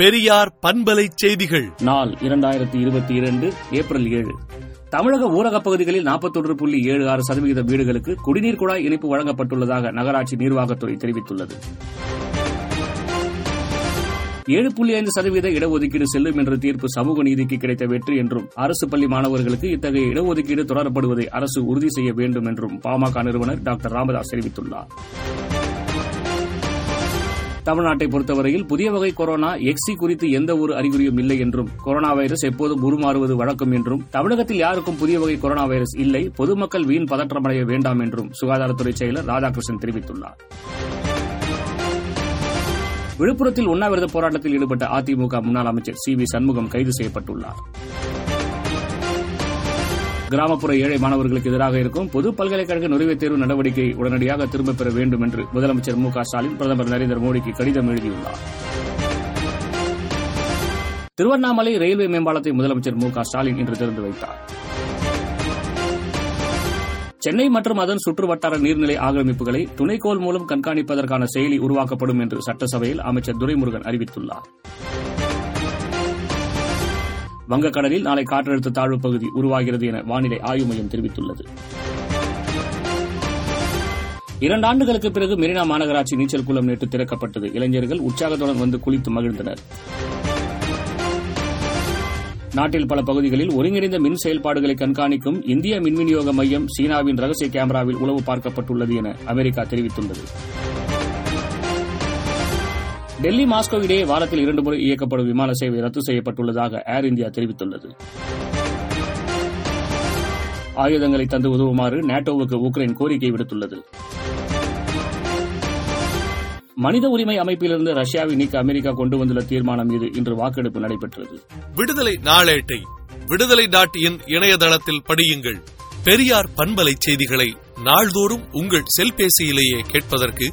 பெரியார் பண்பலை செய்திகள். நாள் இரண்டாயிரத்தி இருபத்தி இரண்டு ஏப்ரல் ஏழு. தமிழக ஊரகப் பகுதிகளில் நாற்பத்தொன்று புள்ளி ஏழு ஆறு சதவீத வீடுகளுக்கு குடிநீர் குழாய் இணைப்பு வழங்கப்பட்டுள்ளதாக நகராட்சி நிர்வாகத்துறை தெரிவித்துள்ளது. ஏழு புள்ளி ஐந்து சதவீத இடஒதுக்கீடு செல்லும் என்ற தீர்ப்பு சமூக நீதிக்கு கிடைத்த வெற்றி என்றும் அரசு பள்ளி மாணவர்களுக்கு இத்தகைய இடஒதுக்கீடு தொடரப்படுவதை அரசு உறுதி செய்ய வேண்டும் என்றும் பாமக நிறுவனர் டாக்டர் ராமதாஸ் தெரிவித்துள்ளார். தமிழ்நாட்டை பொறுத்தவரையில் புதிய வகை கொரோனா எக்ஸி குறித்து எந்த ஒரு அறிகுறியும் இல்லை என்றும் கொரோனா வைரஸ் எப்போதும் உருமாறுவது வழக்கம் என்றும் தமிழகத்தில் யாருக்கும் புதிய வகை கொரோனா வைரஸ் இல்லை பொதுமக்கள் வீண் பதற்றமடைய வேண்டாம் என்றும் சுகாதாரத்துறை செயலர் ராதாகிருஷ்ணன் தெரிவித்துள்ளார். விழுப்புரத்தில் உண்ணாவிரத போராட்டத்தில் ஈடுபட்ட அதிமுக முன்னாள் அமைச்சர் சி வி சண்முகம் கைது செய்யப்பட்டுள்ளார். கிராமப்புற ஏழை மாணவர்களுக்கு எதிராக இருக்கும் பொது பல்கலைக்கழக நுழைவுத் தேர்வு நடவடிக்கை உடனடியாக திரும்பப் பெற வேண்டும் என்று முதலமைச்சர் மு ஸ்டாலின் பிரதமர் நரேந்திர மோடிக்கு கடிதம் எழுதியுள்ளார். திருவண்ணாமலை ரயில்வே மேம்பாலத்தை முதலமைச்சர் மு ஸ்டாலின் இன்று திறந்து வைத்தார். சென்னை மற்றும் அதன் சுற்றுவட்டார நீர்நிலை ஆக்கிரமிப்புகளை துணைக்கோள் மூலம் கண்காணிப்பதற்கான செயலி உருவாக்கப்படும் என்று சட்டசபையில் அமைச்சர் துரைமுருகன் அறிவித்துள்ளார். வங்கக்கடலில் நாளை காற்றழுத்த தாழ்வு பகுதி உருவாகிறது என வானிலை ஆய்வு மையம் தெரிவித்துள்ளது. இரண்டு ஆண்டுகளுக்கு பிறகு மெரினா மாநகராட்சி நீச்சல் குளம் நேற்று திறக்கப்பட்டது. இளைஞர்கள் உற்சாகத்துடன் வந்து குளித்து மகிழ்ந்தனர். நாட்டில் பல பகுதிகளில் ஒருங்கிணைந்த மின் செயல்பாடுகளை கண்காணிக்கும் இந்திய மின் விநியோக மையம் சீனாவின் ரகசிய கேமராவில் உளவு பார்க்கப்பட்டுள்ளது என அமெரிக்கா தெரிவித்துள்ளது. டெல்லி மாஸ்கோ இடையே வாரத்தில் இரண்டு முறை இயக்கப்படும் விமான சேவை ரத்து செய்யப்பட்டுள்ளதாக ஏர் இந்தியா தெரிவித்துள்ளது. ஆயுதங்களை தந்து உதவுமாறு நேட்டோவுக்கு உக்ரைன் கோரிக்கை விடுத்துள்ளது. மனித உரிமை அமைப்பிலிருந்து ரஷ்யாவை நீக்க அமெரிக்கா கொண்டு வந்துள்ள தீர்மானம் மீது இன்று வாக்கெடுப்பு நடைபெற்றது. விடுதலை நாளேட்டை விடுதலை டாட் இன் இணையதளத்தில் படியுங்கள். பெரியார் பண்பலை செய்திகளை நாள்தோறும் உங்கள் செல்பேசியிலேயே கேட்பதற்கு